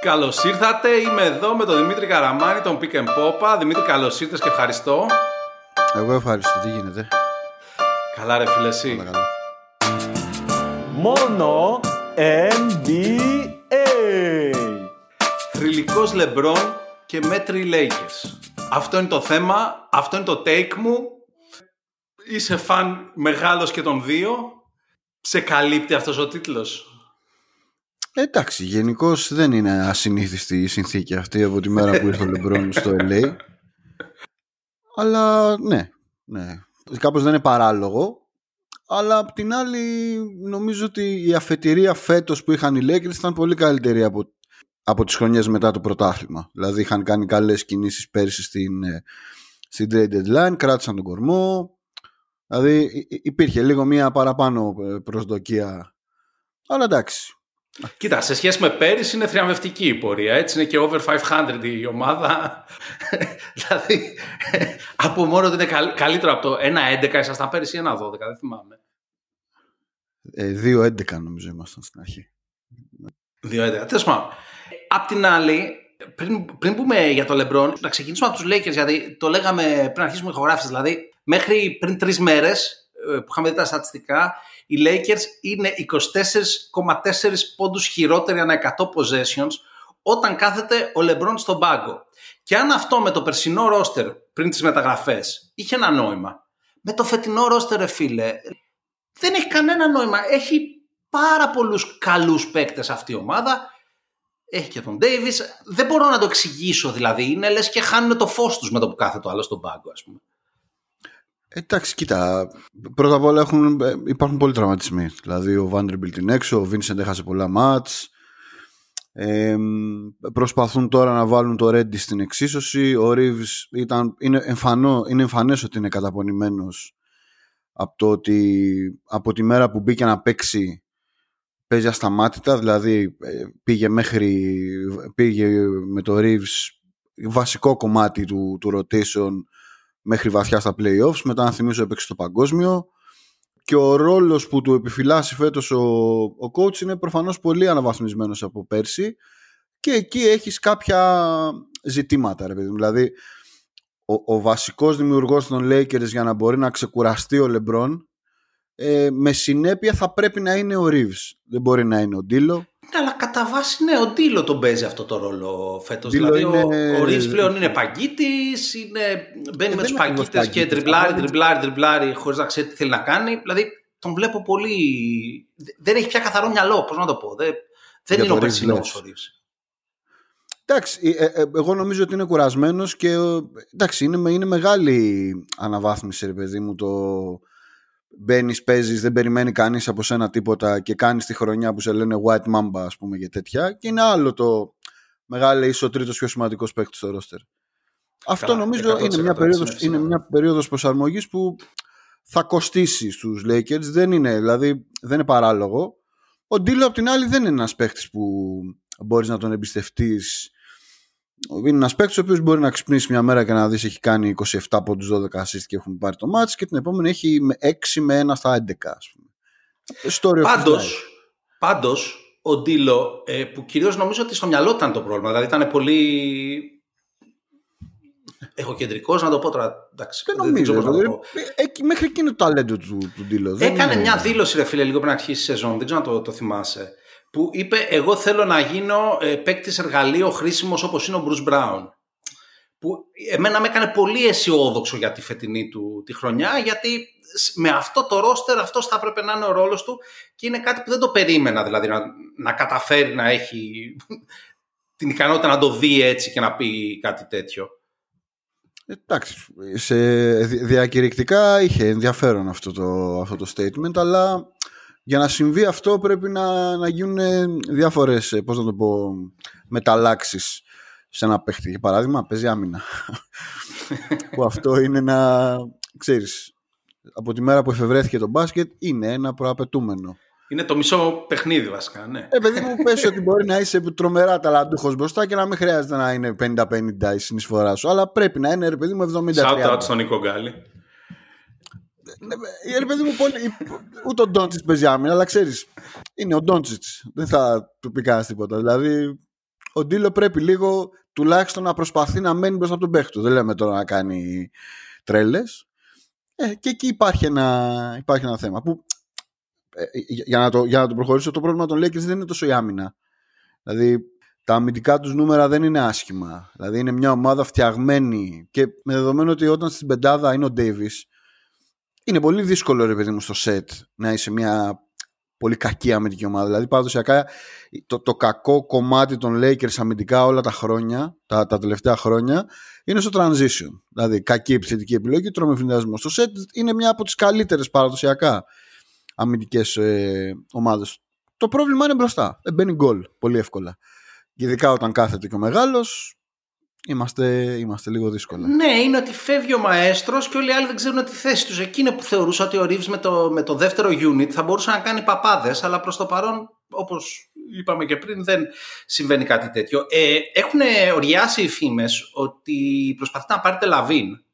Καλώς ήρθατε. Είμαι εδώ με τον Δημήτρη Καραμάνη, τον Pick and Popa. Δημήτρη, καλώς ήρθες και ευχαριστώ. Εγώ ευχαριστώ. Τι γίνεται; Καλά, ρε φίλε, εσύ; Καλά, καλά. Μόνο NBA. Θρηλυκός Λεμπρόν και μέτρη Lakers. Αυτό είναι το θέμα, αυτό είναι το take μου. Είσαι φαν μεγάλος και των δύο. Σε καλύπτει αυτός ο τίτλος; Εντάξει, γενικώς δεν είναι ασυνήθιστη η συνθήκη αυτή από τη μέρα που ήρθε ο Λεμπρόν στο LA. Αλλά ναι, ναι. Κάπως δεν είναι παράλογο. Αλλά απ' την άλλη νομίζω ότι η αφετηρία φέτος που είχαν οι Lakers ήταν πολύ καλύτερη από, από τις χρονιές μετά το πρωτάθλημα. Δηλαδή είχαν κάνει καλές κινήσεις πέρσι στην, ε, στην trade deadline, κράτησαν τον κορμό. Δηλαδή υ- υ- υπήρχε λίγο μία παραπάνω ε, προσδοκία. Αλλά εντάξει, Κοίτα, σε σχέση με πέρυσι είναι θριαμβευτική η πορεία. Έτσι είναι και over 500 η ομάδα. δηλαδή, από μόνο ότι είναι καλ- καλύτερο από το 1-11 ήσασταν πέρυσι 1-12, δεν θυμάμαι. ε, 2-11 νομίζω ήμασταν στην αρχή. 2-11. Τέλος πάντων. Απ' την άλλη, πριν, πριν πούμε για το LeBron, να ξεκινήσουμε από τους Lakers, γιατί το λέγαμε πριν αρχίσουμε ηχογράφηση. Δηλαδή, μέχρι πριν τρεις μέρες που είχαμε δει τα στατιστικά, οι Lakers είναι 24,4 πόντους χειρότεροι ανά 100 possessions όταν κάθεται ο LeBron στον πάγκο. Και αν αυτό με το περσινό ρόστερ πριν τις μεταγραφές είχε ένα νόημα, με το φετινό ρόστερ, ρε φίλε, δεν έχει κανένα νόημα. Έχει πάρα πολλούς καλούς παίκτες αυτή η ομάδα. Έχει και τον Davis. Δεν μπορώ να το εξηγήσω δηλαδή. Είναι λες και χάνουν το φως τους με το που κάθεται το άλλος στον πάγκο, ας πούμε. Εντάξει, κοίτα. Πρώτα απ' όλα έχουν, ε, υπάρχουν πολλοί τραυματισμοί. Δηλαδή, ο Vanderbilt είναι έξω, ο Vincent έχασε πολλά μάτς. Ε, προσπαθούν τώρα να βάλουν το Reddy στην εξίσωση. Ο Reeves ήταν, είναι, εμφανό, είναι εμφανές ότι είναι καταπονημένος από το ότι από τη μέρα που μπήκε να παίξει παίζει ασταμάτητα. Δηλαδή, ε, πήγε μέχρι πήγε με το Reeves βασικό κομμάτι του, του rotation μέχρι βαθιά στα playoffs. Μετά να θυμίσω έπαιξε στο παγκόσμιο. Και ο ρόλος που του επιφυλάσσει φέτος ο, ο coach είναι προφανώς πολύ αναβαθμισμένος από πέρσι και εκεί έχεις κάποια ζητήματα. Ρε παιδί. μου. Δηλαδή ο, ο βασικός δημιουργός των Lakers για να μπορεί να ξεκουραστεί ο LeBron ε, με συνέπεια θα πρέπει να είναι ο Reeves. Δεν μπορεί να είναι ο Ντίλο. Ναι, αλλά κατά βάση ναι, ο Ντίλο τον παίζει αυτό το ρόλο φέτος. Ντίλο Δηλαδή είναι- ο, ο Ρίβς πλέον είναι παγκίτης, είναι... μπαίνει Ε, με δεν τους είναι ακριβώς παγκίτες και παγκίτης, τριμπλάρει, απλά είναι- τριμπλάρει, τριμπλάρει χωρίς να ξέρει τι θέλει να κάνει. Δηλαδή τον βλέπω πολύ. Δεν έχει πια καθαρό μυαλό, πώς να το πω. Δεν, δεν Για είναι ο το Reeves περσινό λες. ο Ρίβς. Εντάξει, ε, ε, εγώ νομίζω ότι είναι κουρασμένος και ε, εντάξει, είναι, με- είναι μεγάλη αναβάθμιση, ρε παιδί μου, το μπαίνεις, παίζεις, δεν περιμένει κανείς από σένα τίποτα και κάνεις τη χρονιά που σε λένε White Mamba, ας πούμε, και τέτοια. Και είναι άλλο το μεγάλο, είσαι ο τρίτος πιο σημαντικός παίκτης στο ρόστερ. Αυτό Καλά, νομίζω 100% είναι μια, έτσι περίοδος, είναι, είναι φυσικά. μια περίοδος προσαρμογής που θα κοστίσει στους Lakers. Δεν είναι, δηλαδή, δεν είναι παράλογο. Ο Ντίλο απ' την άλλη δεν είναι ένας παίχτης που μπορείς να τον εμπιστευτείς. Είναι ένας παίχτης ο οποίος μπορεί να ξυπνήσει μια μέρα και να δεις έχει κάνει 27 πόντους 12 assist και έχουν πάρει το match και την επόμενη έχει με 6 με 1 στα 11 ας πούμε. Story of his Πάντως, life. πάντως, ο Ντίλο, ε, που κυρίως νομίζω ότι στο μυαλό του ήταν το πρόβλημα. Δηλαδή ήταν πολύ. Εγωκεντρικό, να το πω τώρα. Εντάξει, Δεν δεν νομίζω. ξέρω πώς να το δηλαδή, πω. ε, εκεί- μέχρι εκεί είναι το ταλέντο του, του Ντίλο. Δεν Έκανε είναι- μια δήλωση, ρε φίλε, λίγο πριν αρχίσει η σεζόν. Δεν ξέρω αν το, το θυμάσαι. Που είπε: Εγώ θέλω να γίνω ε, παίκτης εργαλείο χρήσιμος όπως είναι ο Bruce Brown. Που εμένα με έκανε πολύ αισιόδοξο για τη φετινή του τη χρονιά, γιατί σ- με αυτό το ρόστερ αυτός θα έπρεπε να είναι ο ρόλος του και είναι κάτι που δεν το περίμενα, δηλαδή να, να καταφέρει να έχει την ικανότητα να το δει έτσι και να πει κάτι τέτοιο. Εντάξει, σε δι- διακηρυκτικά είχε ενδιαφέρον αυτό το, αυτό το statement, αλλά για να συμβεί αυτό πρέπει να, να γίνουν διάφορες, ε, πώς να το πω, μεταλλάξεις σε ένα παίχτη. Για παράδειγμα, παίζει άμυνα. που αυτό είναι να, ξέρεις, από τη μέρα που εφευρέθηκε το μπάσκετ είναι ένα προαπαιτούμενο. Είναι το μισό παιχνίδι βασικά, ναι. Ε, παιδί μου, πες ότι μπορεί να είσαι τρομερά ταλαντούχος μπροστά και να μην χρειάζεται να είναι 50-50 η συνεισφορά σου, αλλά πρέπει να είναι, ρε παιδί μου, 70-30. Shout out στον Νίκο Γκάλη. Ε, ρε παιδί μου, πολύ, ούτε ο Ντόντσιτς παίζει άμυνα, αλλά ξέρεις, είναι ο Ντόντσιτς. Δεν θα του πει κανένας τίποτα. Δηλαδή, ο Ντίλο πρέπει λίγο τουλάχιστον να προσπαθεί να μένει μπροστά από τον παίχτη του. Δεν λέμε τώρα να κάνει τρέλες. Ε, και εκεί υπάρχει ένα, υπάρχει ένα θέμα. Που, ε, για, να το, για να το προχωρήσω, το πρόβλημα των Lakers δεν είναι τόσο η άμυνα. Δηλαδή, τα αμυντικά τους νούμερα δεν είναι άσχημα. Δηλαδή, είναι μια ομάδα φτιαγμένη και με δεδομένο ότι όταν στην πεντάδα είναι ο Ντέιβι, είναι πολύ δύσκολο ρε παιδί μου στο σετ να είσαι μια πολύ κακή αμυντική ομάδα. Δηλαδή, παραδοσιακά το, το κακό κομμάτι των Lakers αμυντικά όλα τα χρόνια, τα, τα τελευταία χρόνια, είναι στο transition. Δηλαδή, κακή επιθετική επιλογή, τρομεφυνδιασμό. Στο set είναι μια από τις καλύτερες παραδοσιακά αμυντικές ε, ομάδες. Το πρόβλημα είναι μπροστά. Δεν μπαίνει γκολ πολύ εύκολα. Ειδικά όταν κάθεται και ο μεγάλος, είμαστε, είμαστε λίγο δύσκολα. Ναι, είναι ότι φεύγει ο μαέστρος και όλοι οι άλλοι δεν ξέρουν τη θέση τους. Εκείνο που θεωρούσα ότι ο Ρίβ με το, με το δεύτερο unit θα μπορούσε να κάνει παπάδες, αλλά προς το παρόν, όπως είπαμε και πριν, δεν συμβαίνει κάτι τέτοιο. Ε, έχουν οριάσει οι φήμες ότι προσπαθείτε να πάρετε λαβίν.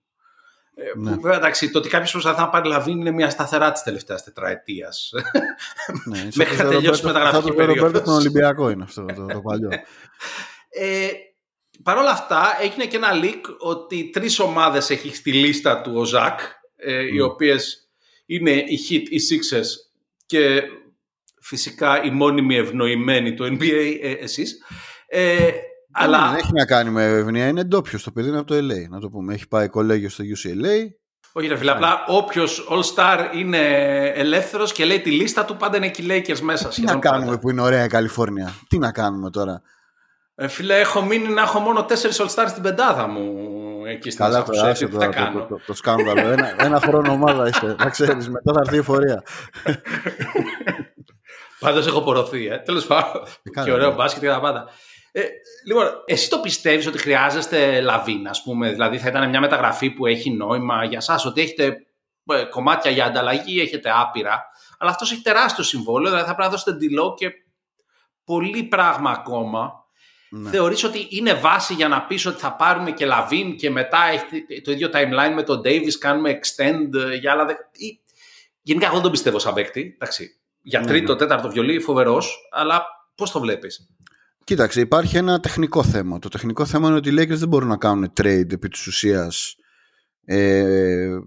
Ε, ναι. Που, βέβαια, εντάξει, το ότι κάποιος προσπαθεί να πάρει λαβίν είναι μια σταθερά της τελευταίας τετραετίας. Ναι, Μέχρι να τελειώσει η μεταγραφική περίοδος. Το Ολυμπιακό είναι αυτό το, το παλιό. ε, Παρ' όλα αυτά έγινε και ένα leak ότι τρεις ομάδες έχει στη λίστα του ο Ζακ, ε, οι οποίες είναι οι Heat, οι Sixers και φυσικά η μόνιμη ευνοημένη του NBA, ε, εσείς. Ε, αλλά... Δεν έχει να κάνει με ευνοία, είναι ντόπιο το παιδί, είναι από το LA, να το πούμε. Έχει πάει κολέγιο στο UCLA. Όχι ρε φίλε, απλά όποιος All-Star είναι ελεύθερος και λέει τη λίστα του πάντα είναι και οι Lakers μέσα. Τι να κάνουμε πάντα. που είναι ωραία η Καλιφόρνια; Τι να κάνουμε τώρα; Ε, φίλε, έχω μείνει να έχω μόνο τέσσερις All Stars στην πεντάδα μου εκεί στην Καλά, τώρα, τι θα κάνω; Το, το, το, σκάνδαλο. ένα, ένα χρόνο ομάδα είστε. Να ξέρεις, μετά θα έρθει η φορεία. Πάντως έχω πορωθεί, ε. Τέλος πάντων. Ε, και ωραίο μπάσκετ και τα πάντα. Ε, λοιπόν, εσύ το πιστεύεις ότι χρειάζεστε λαβίν, ας πούμε; Δηλαδή, θα ήταν μια μεταγραφή που έχει νόημα για εσάς, ότι έχετε ε, κομμάτια για ανταλλαγή, έχετε άπειρα. Αλλά αυτός έχει τεράστιο συμβόλαιο, δηλαδή θα πρέπει να δώσετε ντυλό και πολύ πράγμα ακόμα ναι. Θεωρείς ότι είναι βάση για να πεις ότι θα πάρουμε και Λαβίν και μετά έχει το ίδιο timeline με τον Davis, κάνουμε extend για άλλα... Ή... Γενικά εγώ δεν τον πιστεύω σαν παίκτη. Εντάξει, για ναι, τρίτο, ναι. τέταρτο βιολί φοβερός, αλλά πώς το βλέπεις; Κοίταξε, υπάρχει ένα τεχνικό θέμα. Το τεχνικό θέμα είναι ότι οι Lakers δεν μπορούν να κάνουν trade επί της ουσίας ε,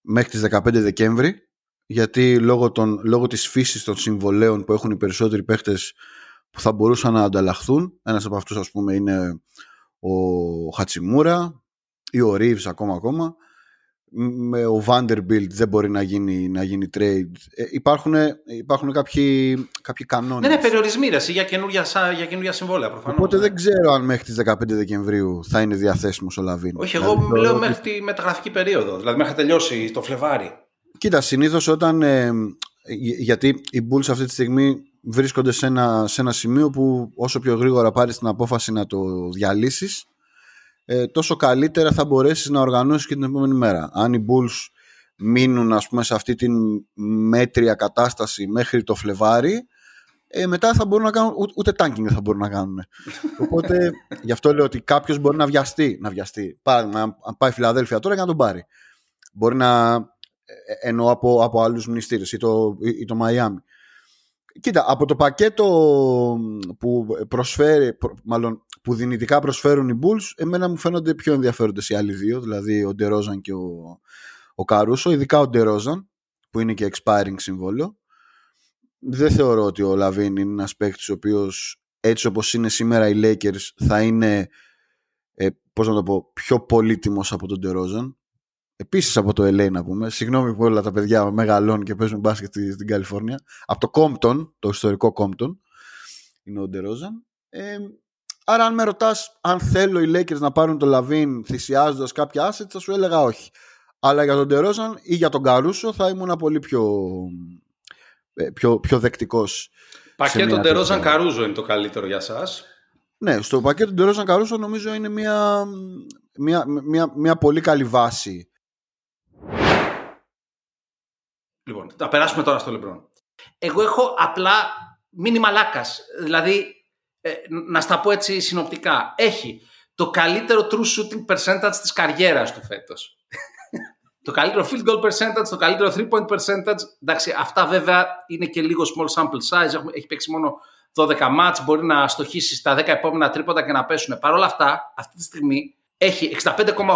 μέχρι τις 15 Δεκέμβρη γιατί λόγω, των, λόγω της φύσης των συμβολέων που έχουν οι περισσότεροι παίχτες που θα μπορούσαν να ανταλλαχθούν. Ένας από αυτούς ας πούμε είναι ο Χατσιμούρα ή ο Ρίβς ακόμα ακόμα. Με ο Vanderbilt δεν μπορεί να γίνει, να γίνει trade. Ε, υπάρχουν, υπάρχουν κάποιοι, κάποιοι κανόνες. Δεν είναι περιορισμοί ρε, για καινούργια, για καινούργια συμβόλαια προφανώς. Οπότε ναι. δεν ξέρω αν μέχρι τις 15 Δεκεμβρίου θα είναι διαθέσιμος ο Λαβίν. Όχι, εγώ δηλαδή, λέω μέχρι τη μεταγραφική περίοδο, δηλαδή μέχρι να τελειώσει το Φλεβάρι. Κοίτα, συνήθως όταν... Ε, γιατί οι Bulls αυτή τη στιγμή βρίσκονται σε ένα, σε ένα σημείο που όσο πιο γρήγορα πάρεις την απόφαση να το διαλύσεις ε, τόσο καλύτερα θα μπορέσεις να οργανώσεις και την επόμενη μέρα. Αν οι Bulls μείνουν ας πούμε σε αυτή την μέτρια κατάσταση μέχρι το Φλεβάρι ε, μετά θα μπορούν να κάνουν, ούτε, ούτε tanking δεν θα μπορούν να κάνουν. Οπότε γι' αυτό λέω ότι κάποιος μπορεί να βιαστεί. Να βιαστεί. Παράδειγμα, αν πάει Φιλαδέλφια τώρα και να τον πάρει. Μπορεί να ε, εννοώ από, από άλλους μνηστήρες ή το, ή το Μαϊάμι. Κοίτα, από το πακέτο που προσφέρει, μάλλον που δυνητικά προσφέρουν οι Bulls, εμένα μου φαίνονται πιο ενδιαφέροντες οι άλλοι δύο, δηλαδή ο Ντερόζαν και ο, ο Καρούσο, ειδικά ο Ντερόζαν, που είναι και expiring συμβόλαιο. Δεν θεωρώ ότι ο Λαβίν είναι ένας παίκτης ο οποίος έτσι όπως είναι σήμερα οι Lakers θα είναι ε, πώς να το πω, πιο πολύτιμος από τον Ντερόζαν Επίσης από το LA να πούμε. Συγγνώμη που όλα τα παιδιά μεγαλώνουν και παίζουν μπάσκετ στην Καλιφόρνια. Από το Compton, το ιστορικό Compton, είναι ο Ντερόζαν. Ε, άρα, αν με ρωτάς αν θέλω οι Lakers να πάρουν το Λαβίν θυσιάζοντας κάποια assets, θα σου έλεγα όχι. Αλλά για τον Ντερόζαν ή για τον Καρούσο θα ήμουν πολύ πιο, ε, πιο, πιο δεκτικός. Πακέτο Ντερόζαν Καρούζο είναι το καλύτερο για εσά. Ναι, στο πακέτο Ντερόζαν Καρούσο νομίζω είναι μια, μια, μια, μια πολύ καλή βάση Λοιπόν, θα περάσουμε τώρα στο Λεμπρόν. Εγώ έχω απλά μήνυμα μαλάκας. Δηλαδή, ε, να στα πω έτσι συνοπτικά. Έχει το καλύτερο true shooting percentage της καριέρας του φέτος. το καλύτερο field goal percentage, το καλύτερο three point percentage. Εντάξει, αυτά βέβαια είναι και λίγο small sample size. Έχει παίξει μόνο 12 μάτς, μπορεί να στοχίσει στα 10 επόμενα τρίποντα και να πέσουν. Παρ' όλα αυτά, αυτή τη στιγμή έχει 65,8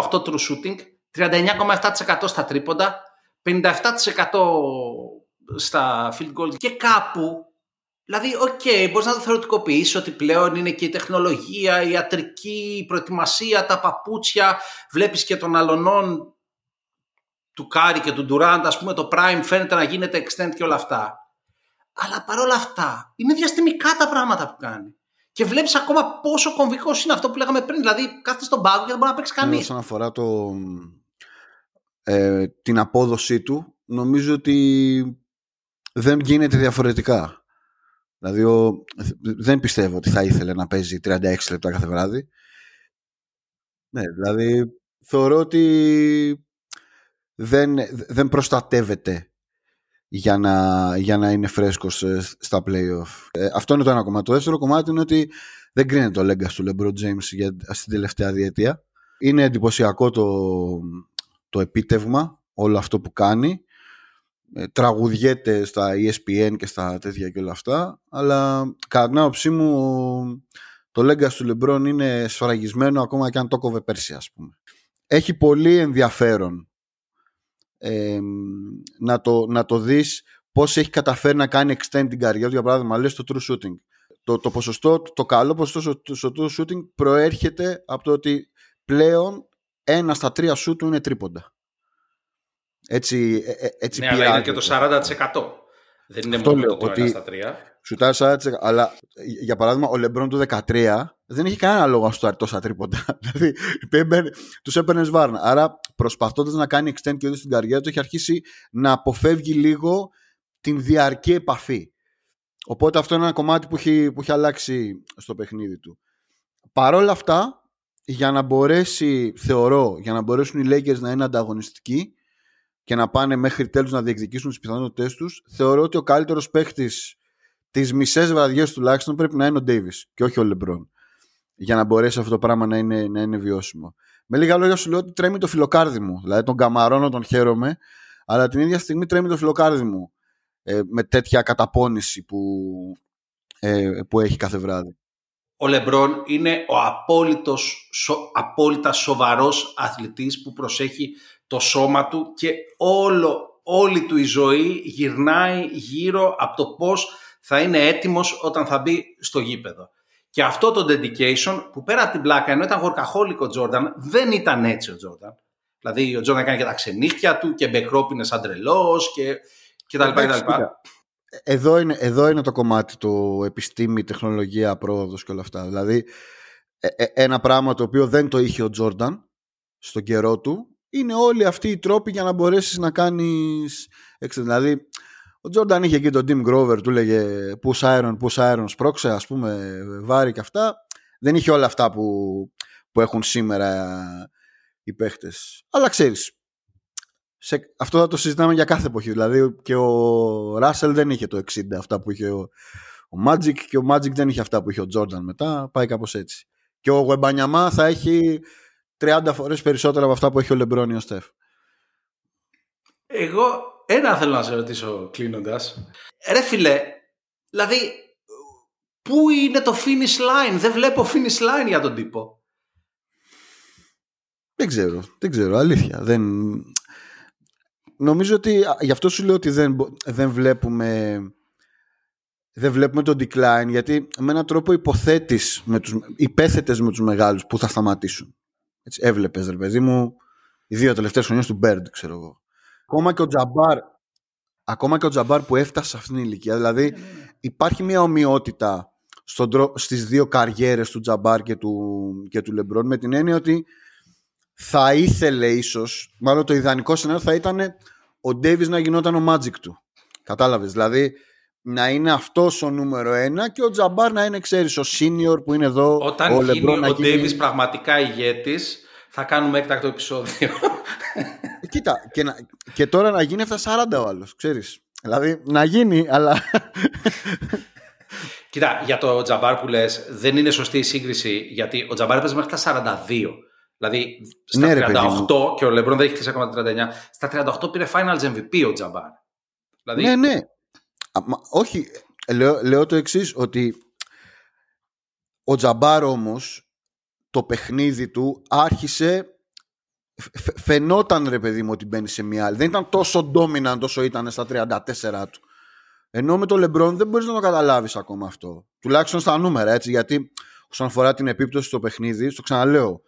true shooting, 39,7% στα τρίποντα, 57% στα field goals και κάπου Δηλαδή, ok, okay, μπορείς να το θεωρητικοποιήσει ότι πλέον είναι και η τεχνολογία, η ιατρική, η προετοιμασία, τα παπούτσια. Βλέπεις και των άλλων, του Κάρι και του Ντουράντ, ας πούμε, το Prime φαίνεται να γίνεται extend και όλα αυτά. Αλλά παρόλα αυτά, είναι διαστημικά τα πράγματα που κάνει. Και βλέπεις ακόμα πόσο κομβικός είναι αυτό που λέγαμε πριν. Δηλαδή, κάθεται στον πάγκο και δεν μπορεί να παίξει κανείς. Όσον αφορά το, ε, την απόδοσή του, νομίζω ότι δεν γίνεται διαφορετικά. Δηλαδή, ο, δεν πιστεύω ότι θα ήθελε να παίζει 36 λεπτά κάθε βράδυ. Ναι, δηλαδή, θεωρώ ότι δεν, δεν προστατεύεται για να, για να είναι φρέσκος ε, στα playoff. Ε, αυτό είναι το ένα κομμάτι. Το δεύτερο κομμάτι είναι ότι δεν κρίνεται το λέγκας του LeBron James για, στην τελευταία διετία. Είναι εντυπωσιακό το, το επίτευγμα, όλο αυτό που κάνει. Ε, τραγουδιέται στα ESPN και στα τέτοια και όλα αυτά, αλλά κατά την άποψή μου το λέγκας του LeBron είναι σφραγισμένο ακόμα και αν το κόβε πέρσι ας πούμε. Έχει πολύ ενδιαφέρον να, το, να το δεις πώς έχει καταφέρει να κάνει extend την καριέρα του, για παράδειγμα, λες το true shooting. Το, το ποσοστό, το καλό ποσοστό στο, true shooting προέρχεται από το ότι πλέον ένα στα τρία σου του είναι τρίποντα. Έτσι, ε, ε, έτσι ναι, αλλά είναι και το 40%. Δεν είναι Αυτό μόνο το ότι στα τρία. Σουτάρει 40%. Αλλά για παράδειγμα, ο Λεμπρόν του 13 δεν έχει κανένα λόγο να σουτάρει τόσα τρίποντα. δηλαδή, τους έπαιρνες βάρνα. Άρα, προσπαθώντας να κάνει extend και στην καριέρα του, έχει αρχίσει να αποφεύγει λίγο την διαρκή επαφή. Οπότε αυτό είναι ένα κομμάτι που έχει, που έχει αλλάξει στο παιχνίδι του. Παρ' όλα αυτά, για να μπορέσει, θεωρώ, για να μπορέσουν οι Lakers να είναι ανταγωνιστικοί, και να πάνε μέχρι τέλους να διεκδικήσουν τις πιθανότητες τους, θεωρώ ότι ο καλύτερος παίχτης τις μισές βραδιές τουλάχιστον πρέπει να είναι ο Ντέιβις και όχι ο Λεμπρόν για να μπορέσει αυτό το πράγμα να είναι, να είναι βιώσιμο. Με λίγα λόγια σου λέω ότι τρέμει το φιλοκάρδι μου. Δηλαδή τον καμαρώνω, τον χαίρομαι, αλλά την ίδια στιγμή τρέμει το φιλοκάρδι μου ε, με τέτοια καταπώνηση που, ε, που έχει κάθε βράδυ. Ο Λεμπρόν είναι ο απόλυτος, σο, απόλυτα σοβαρός αθλητής που προσέχει το σώμα του και όλο, όλη του η ζωή γυρνάει γύρω από το πώς θα είναι έτοιμος όταν θα μπει στο γήπεδο. Και αυτό το dedication που πέρα από την πλάκα ενώ ήταν γορκαχόλικο ο Τζόρνταν δεν ήταν έτσι ο Τζόρνταν. Δηλαδή ο Τζόρνταν έκανε και τα ξενύχτια του και μπεκρόπινε σαν τρελός και, και τα λοιπά. Και τα λοιπά. Εδώ, είναι, εδώ είναι το κομμάτι το επιστήμη, τεχνολογία, πρόοδος και όλα αυτά. Δηλαδή ε, ε, ένα πράγμα το οποίο δεν το είχε ο Τζόρνταν στον καιρό του είναι όλοι αυτοί οι τρόποι για να μπορέσεις να κάνεις δηλαδή ο Τζόρνταν είχε εκεί τον Tim Grover του λέγε push iron, push iron, σπρώξε ας πούμε βάρη και αυτά δεν είχε όλα αυτά που, που έχουν σήμερα οι παίχτες αλλά ξέρεις σε, αυτό θα το συζητάμε για κάθε εποχή δηλαδή και ο Ράσελ δεν είχε το 60 αυτά που είχε ο, ο Magic και ο Magic δεν είχε αυτά που είχε ο Τζόρνταν μετά πάει κάπως έτσι και ο Γουεμπανιαμά θα έχει 30 φορές περισσότερα από αυτά που έχει ο Λεμπρόν ο Στεφ. Εγώ ένα θέλω να σε ρωτήσω κλείνοντας. Ρε φιλέ, δηλαδή πού είναι το finish line, δεν βλέπω finish line για τον τύπο. Δεν ξέρω, δεν ξέρω, αλήθεια. Δεν... Νομίζω ότι, γι' αυτό σου λέω ότι δεν, δεν βλέπουμε δεν βλέπουμε τον decline γιατί με έναν τρόπο υποθέτεις με τους, υπέθετες με τους μεγάλους που θα σταματήσουν. Έτσι, έβλεπες ρε παιδί μου οι δύο τελευταίες χρονιές του Bird ξέρω εγώ. Ακόμα και ο Τζαμπάρ ακόμα και ο Τζαμπάρ που έφτασε σε αυτήν την ηλικία δηλαδή ναι, ναι, ναι. υπάρχει μια ομοιότητα στον, στις δύο καριέρες του Τζαμπάρ και του, και του Λεμπρόν με την έννοια ότι θα ήθελε ίσως μάλλον το ιδανικό σενάριο θα ήταν ο Ντέβις να γινόταν ο Magic του κατάλαβες δηλαδή να είναι αυτός ο νούμερο ένα και ο Τζαμπάρ να είναι, ξέρεις, ο senior που είναι εδώ. Όταν ο γίνει ο Ντέβις πραγματικά ηγέτης, θα κάνουμε έκτακτο επεισόδιο. Ε, κοίτα, και, να, και τώρα να γίνει αυτά 40 ο άλλος, ξέρεις. Δηλαδή να γίνει, αλλά. Κοίτα, για το Τζαμπάρ που λες, δεν είναι σωστή η σύγκριση γιατί ο Τζαμπάρ έπαιζε μέχρι τα 42. Δηλαδή στα ναι, 38 και ο Λεμπρόν δεν έχει κλείσει ακόμα τα 39. Στα 38 πήρε Finals MVP ο Τζαμπάρ. Δηλαδή... Ναι, ναι όχι, λέω, λέω το εξής ότι Ο Τζαμπάρ όμως το παιχνίδι του άρχισε φ- φαινόταν ρε παιδί μου ότι μπαίνει σε μια άλλη. Δεν ήταν τόσο dominant όσο ήταν στα 34 του. Ενώ με το LeBron δεν μπορείς να το καταλάβεις ακόμα αυτό. Τουλάχιστον στα νούμερα έτσι γιατί όσον αφορά την επίπτωση στο παιχνίδι, στο ξαναλέω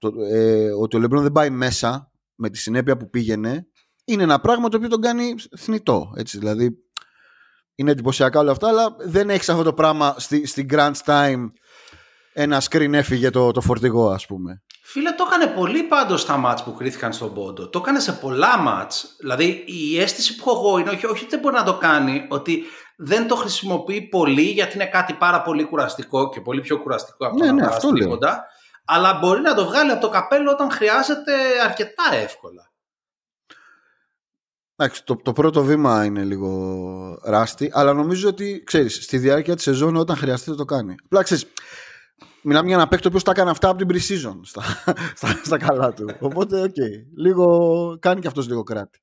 το, ε, ότι ο LeBron δεν πάει μέσα με τη συνέπεια που πήγαινε είναι ένα πράγμα το οποίο τον κάνει θνητό. Έτσι, δηλαδή είναι εντυπωσιακά όλα αυτά, αλλά δεν έχεις αυτό το πράγμα στη, στην Grand Time ένα screen έφυγε το, το φορτηγό, ας πούμε. Φίλε, το έκανε πολύ πάντως στα μάτς που κρίθηκαν στον πόντο. Το έκανε σε πολλά μάτς. Δηλαδή, η αίσθηση που έχω εγώ είναι όχι, όχι ότι δεν μπορεί να το κάνει, ότι δεν το χρησιμοποιεί πολύ γιατί είναι κάτι πάρα πολύ κουραστικό και πολύ πιο κουραστικό από Ναι, το ναι, να αυτό παράς λέω. τρίποντα, Αλλά μπορεί να το βγάλει από το καπέλο όταν χρειάζεται αρκετά εύκολα. Εντάξει, το, το πρώτο βήμα είναι λίγο rusty, αλλά νομίζω ότι, ξέρεις, στη διάρκεια της σεζόν όταν χρειαστεί θα το κάνει. Απλά, ξέρεις, μιλάμε για ένα παίκτη ο οποίος τα έκανε αυτά από την pre-season στα, στα, στα καλά του. Οπότε, οκ, λίγο, κάνει και αυτός λίγο κράτη.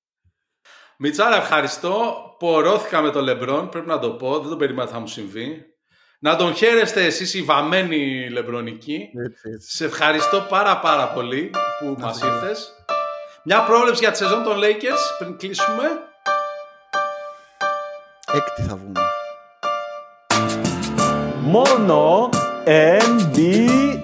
Μιτσάρα, ευχαριστώ. Πορώθηκα με τον Λεμπρόν, πρέπει να το πω. Δεν το περίμενα ότι θα μου συμβεί. Να τον χαίρεστε εσείς οι βαμμένοι Λεμπρονικοί. Έτσι, έτσι. Σε ευχαριστώ πάρα πάρα πολύ που μας ήρθες. Μια πρόβλεψη για τη σεζόν των Lakers πριν κλείσουμε. Έκτη θα βγούμε. Μόνο NBA.